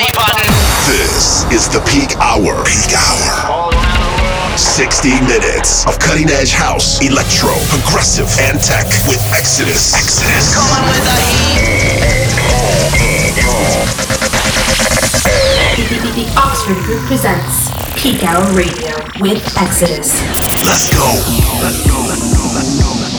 play button. This is the peak hour. Peak hour. 60 minutes of cutting edge house, electro, progressive, and tech with Exodus. Exodus. Coming with the heat. The Oxford Group presents Peak Hour Radio with Exodus. Let's go. Let's go. Let's go. Let's go.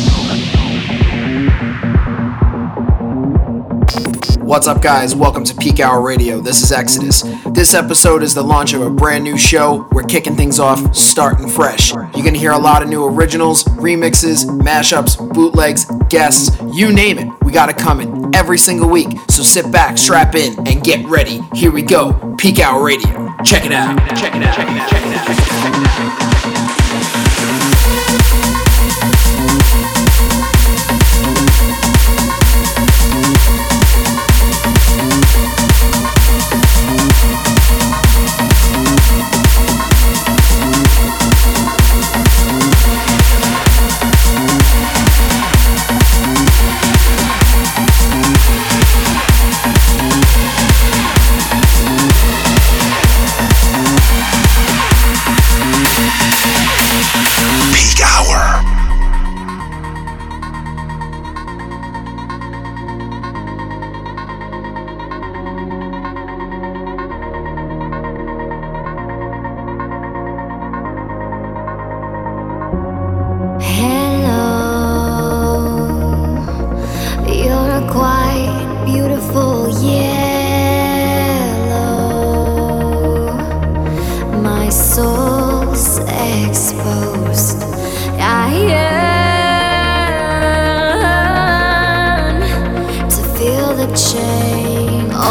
What's up, guys? Welcome to Peak Hour Radio. This is Exodus. This episode is the launch of a brand new show. We're kicking things off starting fresh. You're going to hear a lot of new originals, remixes, mashups, bootlegs, guests, you name it. We got it coming every single week. So sit back, strap in, and get ready. Here we go. Peak Hour Radio. Check it out. Check it out. Check it out. Check it out. Check it out. Check it out.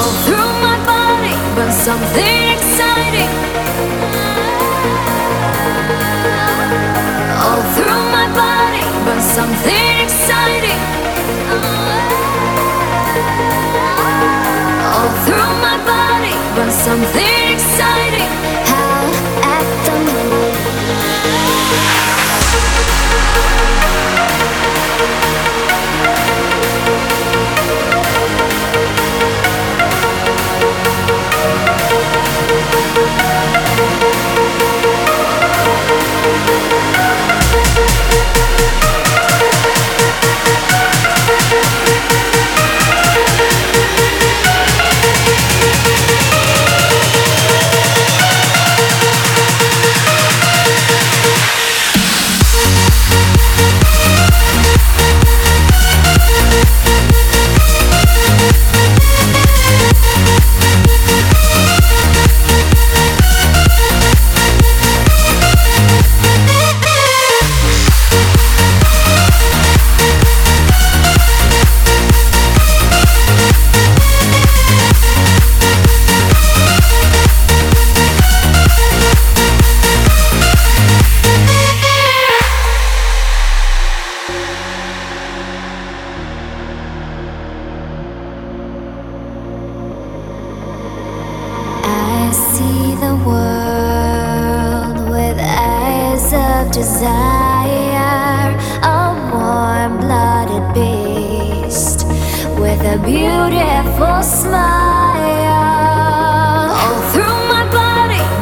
all through my body, but something exciting. All through my body, but something exciting. All through my body, but something exciting.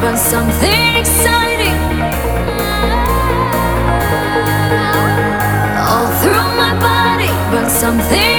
on something exciting. All through my body, something.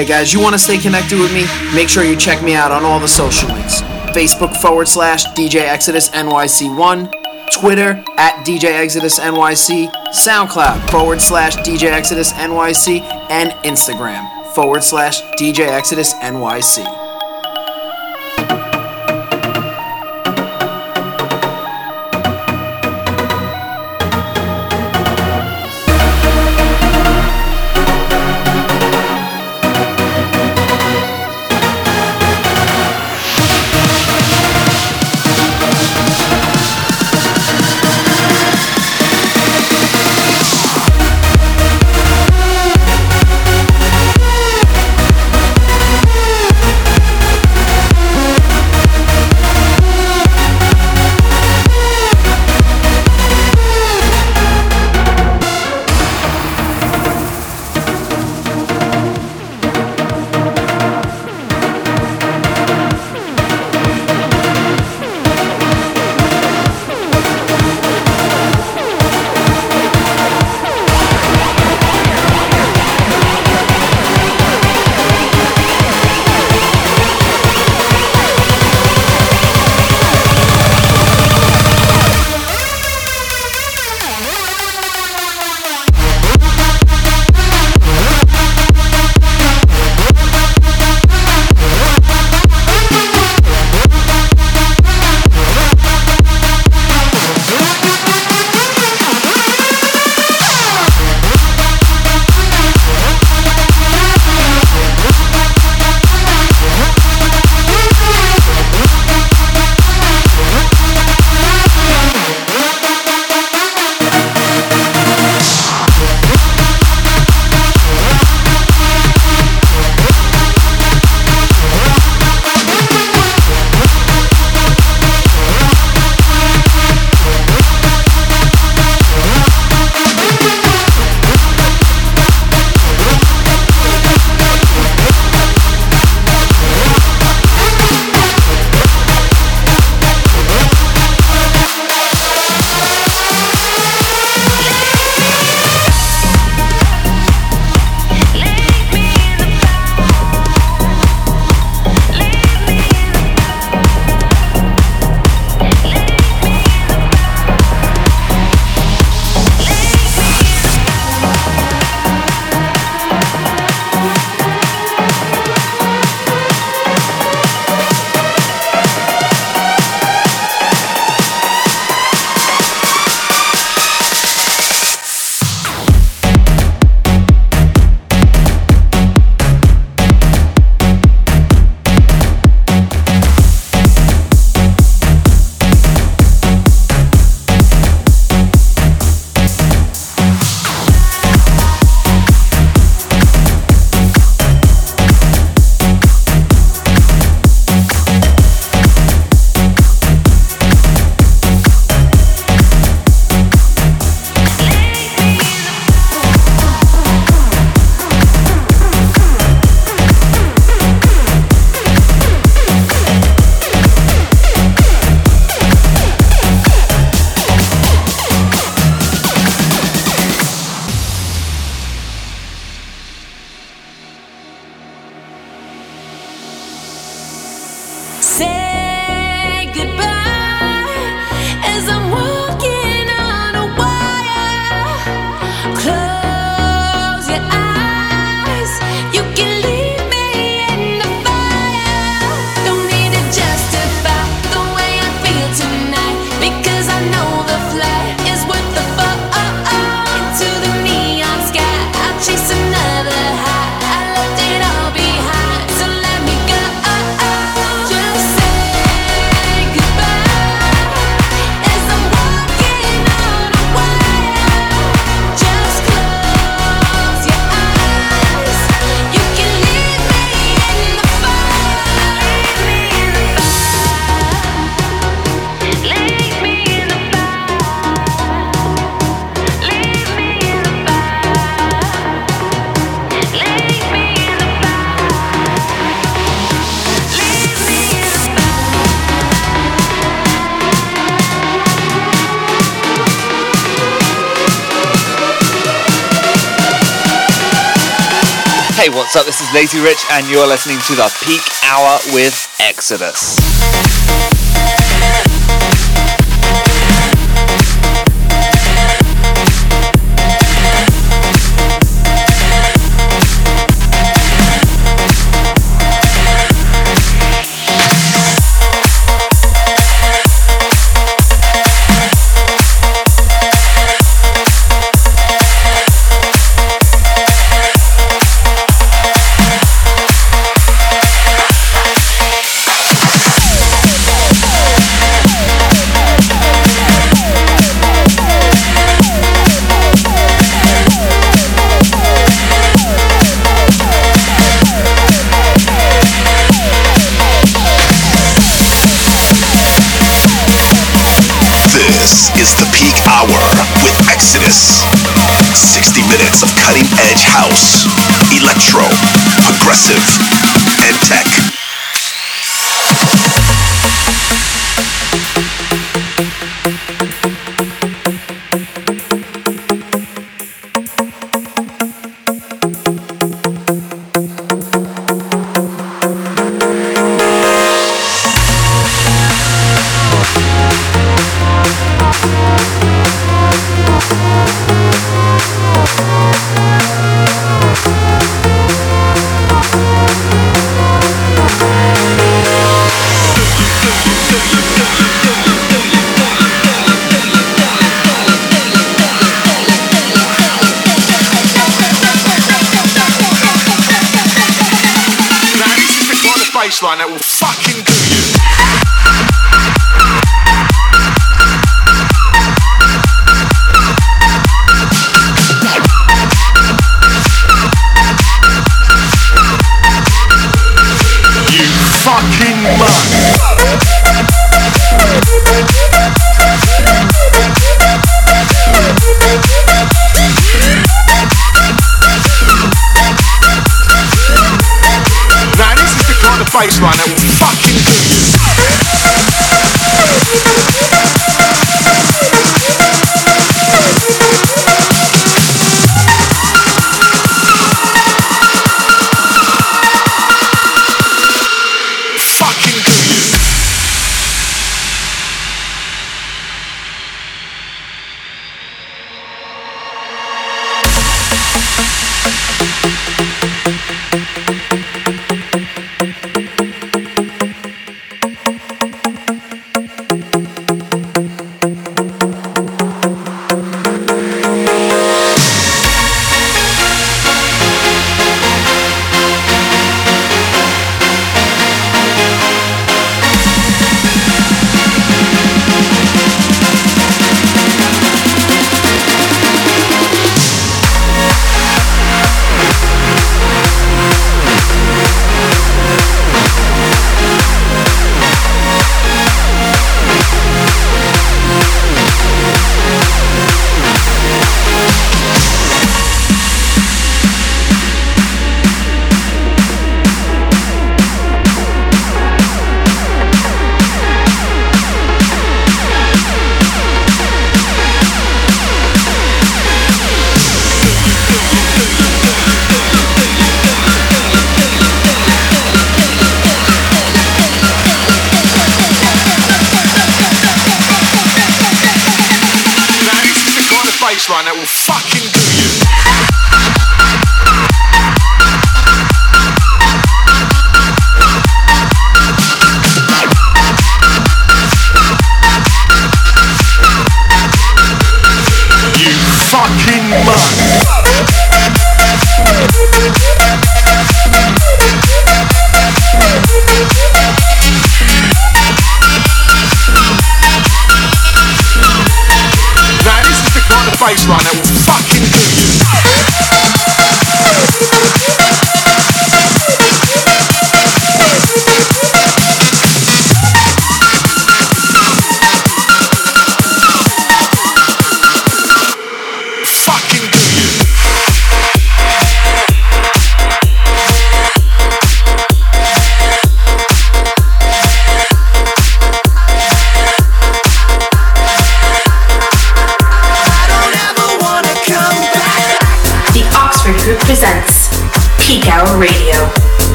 Hey guys, you want to stay connected with me? Make sure you check me out on all the social links. Facebook forward slash DJ Exodus NYC1, Twitter at DJ Exodus NYC, SoundCloud forward slash DJ Exodus NYC, and Instagram forward slash DJ Exodus NYC. is Lazy Rich, and you're listening to the peak hour with Exodus.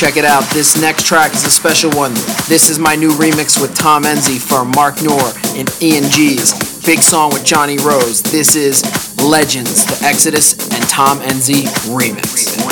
Check it out. This next track is a special one. This is my new remix with Tom Enzy for Marc Noir and Ian G's. Big song with Jonny Rose. This is Legends, the Exodus and Tom Enzy remix.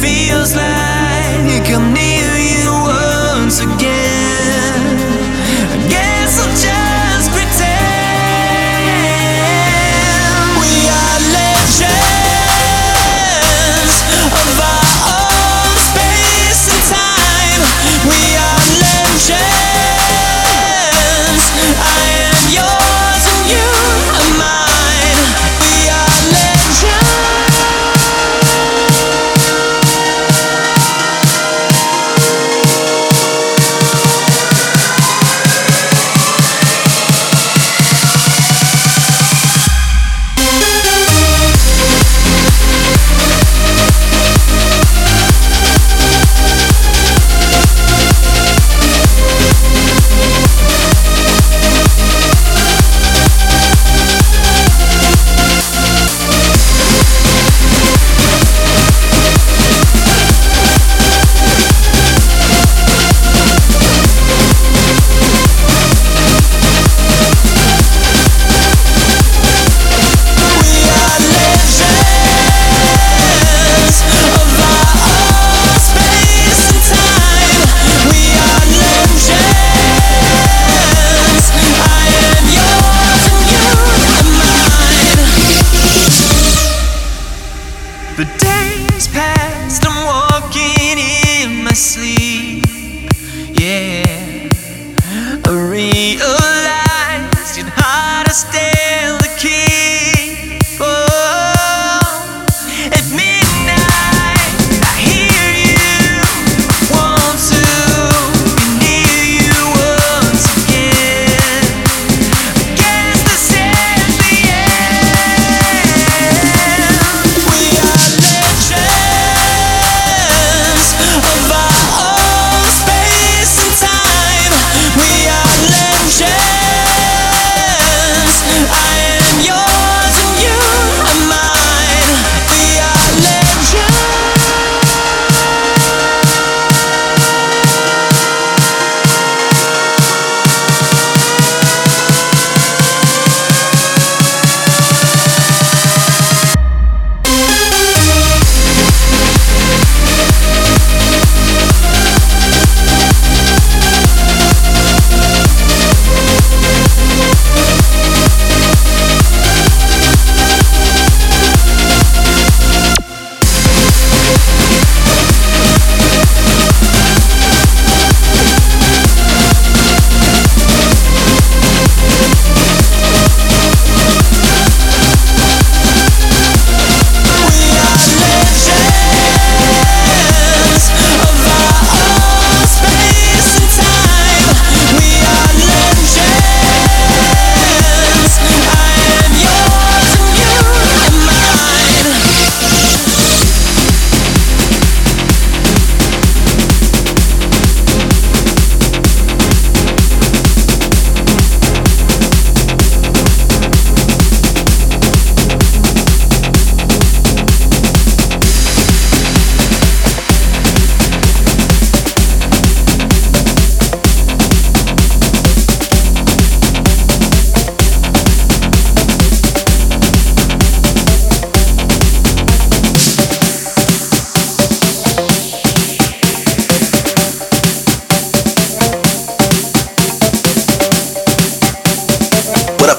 Feels like I'm near you once again.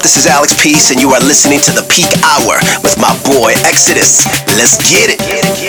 Alex Peace, and you are listening to the Peak Hour with my boy Exodus. Let's get it.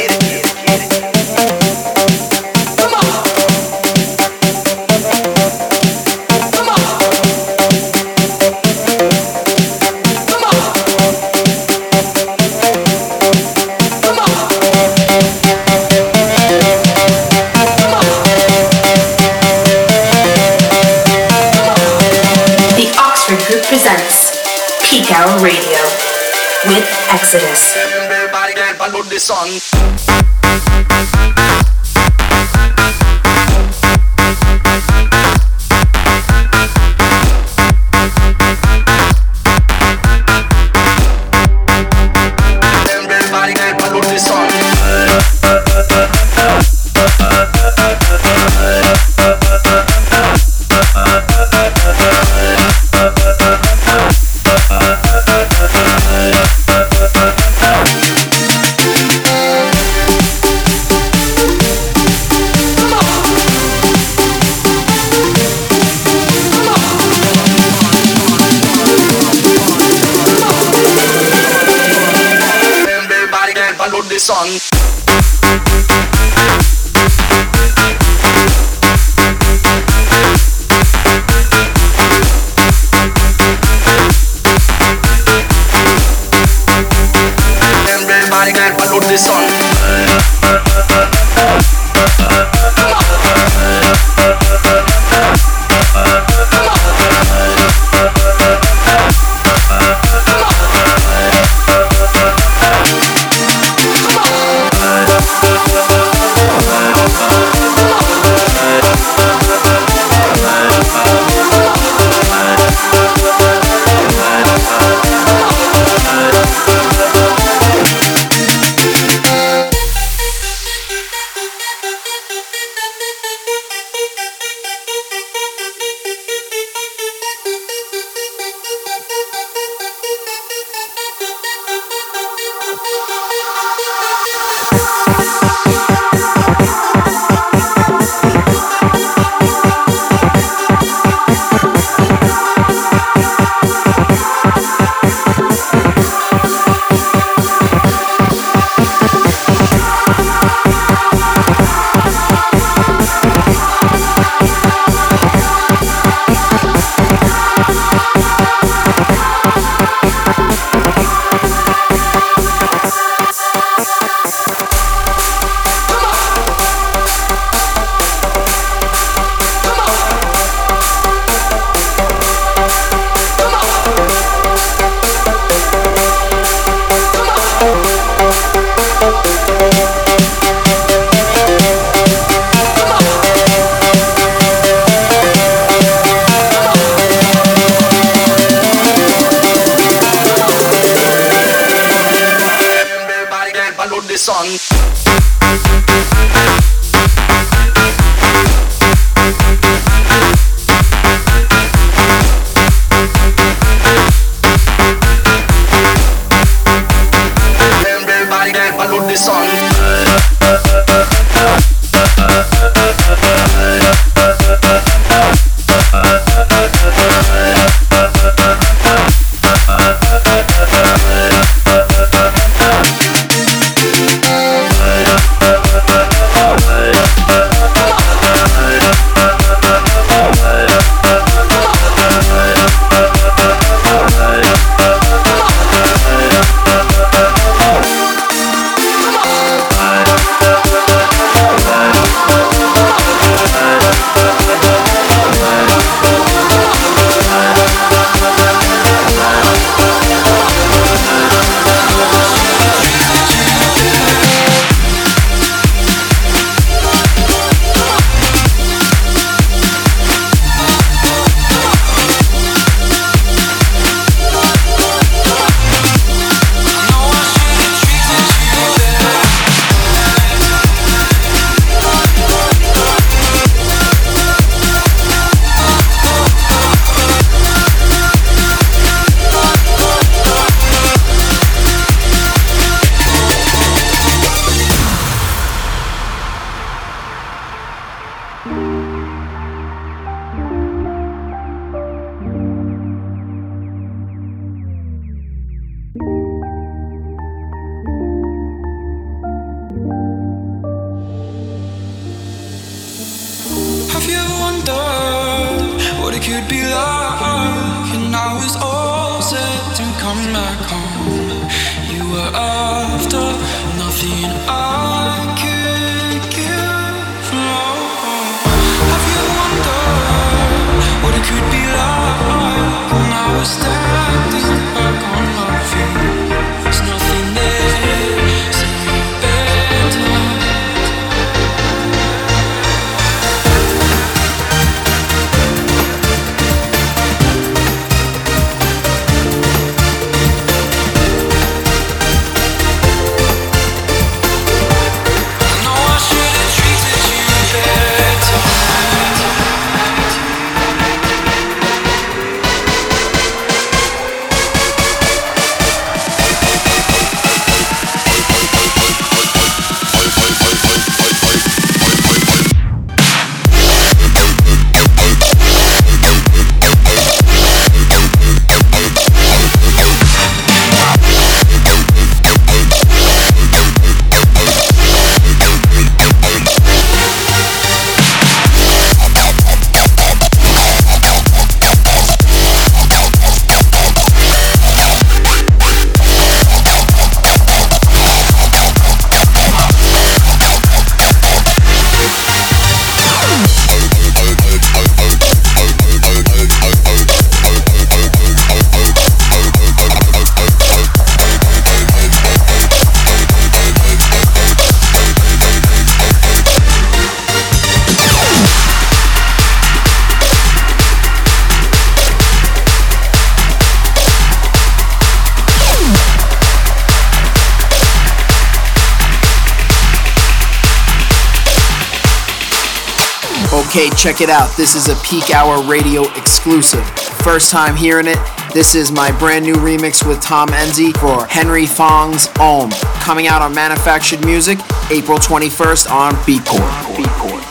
Check it out. This is a Peak Hour Radio exclusive. First time hearing it. This is my brand new remix with Tom Enzy for Henry Fong's Ohm, coming out on Manufactured Music April 21st on Beatport. Beatport.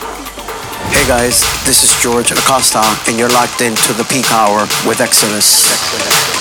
Hey guys, this is George Acosta, and you're locked into the Peak Hour with Exodus. Exodus.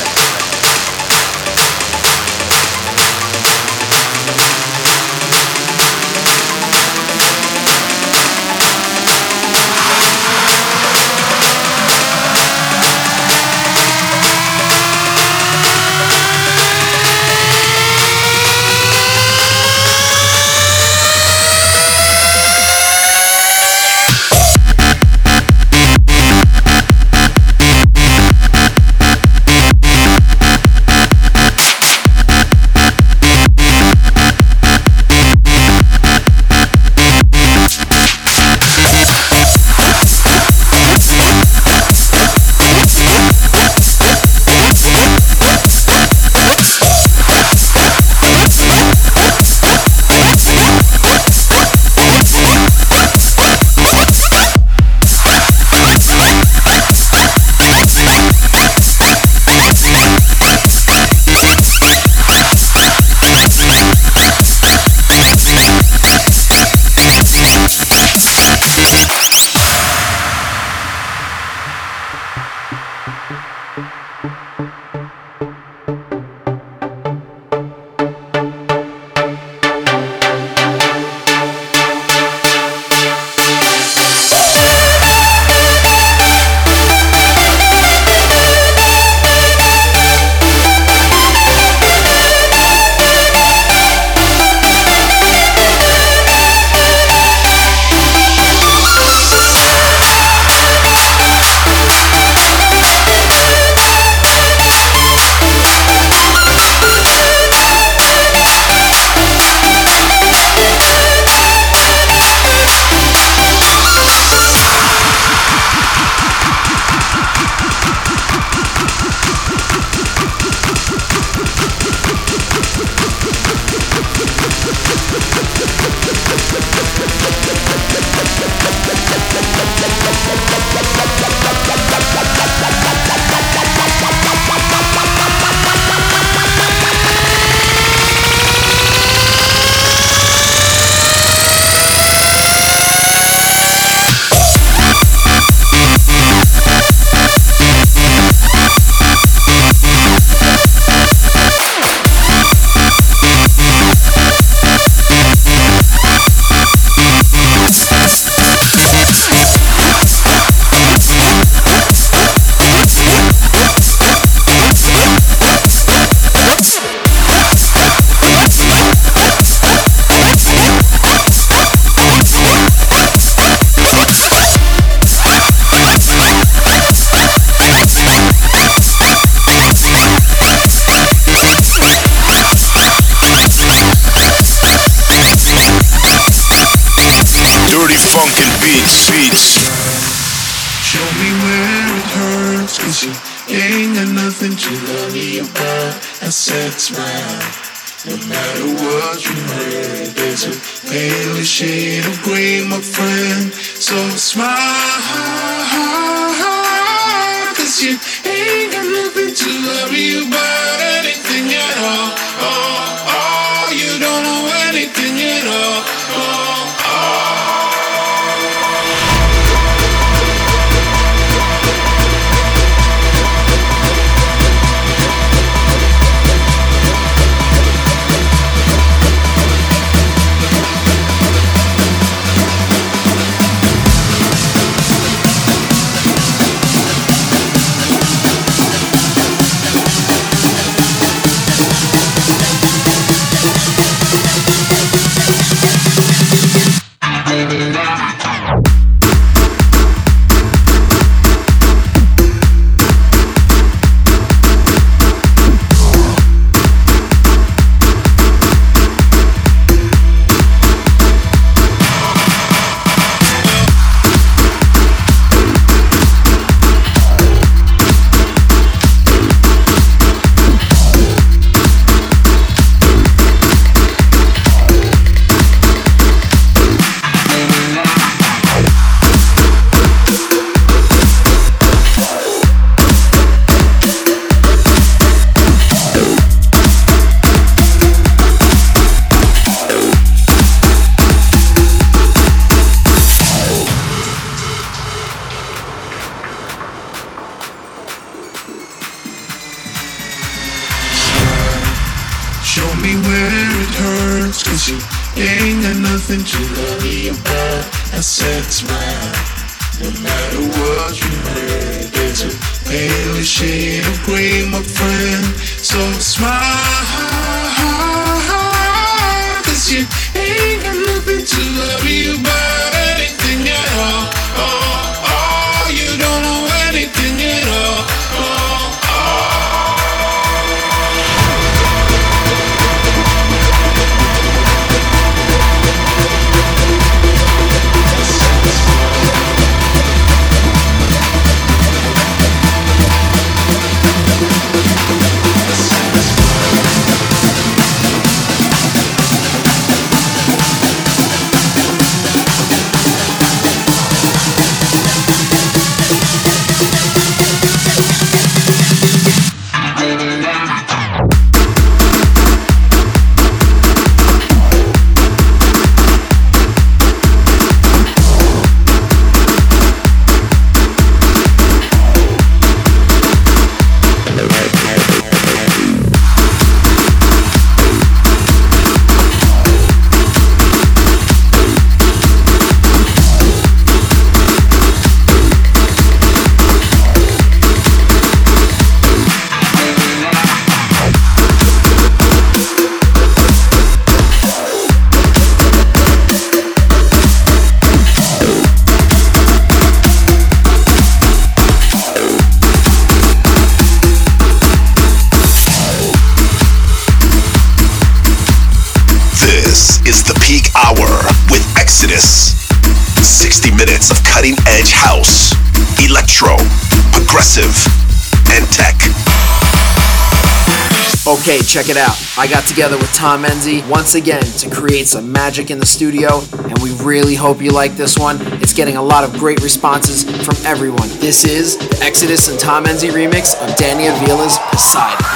check it out. I got together with Tom Enzy once again to create some magic in the studio, and we really hope you like this one. It's getting a lot of great responses from everyone. This is the Exodus and Tom Enzy remix of Danny Avila's Poseidon.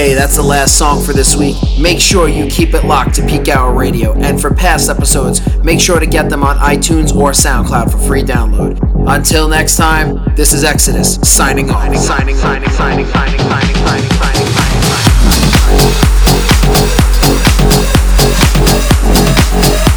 Okay, that's the last song for this week. Make sure you keep it locked to Peak Hour Radio, and for past episodes, make sure to get them on iTunes or SoundCloud for free download. Until next time, this is Exodus signing off. Signing, signing, signing, signing, signing, signing, signing, signing, signing, signing.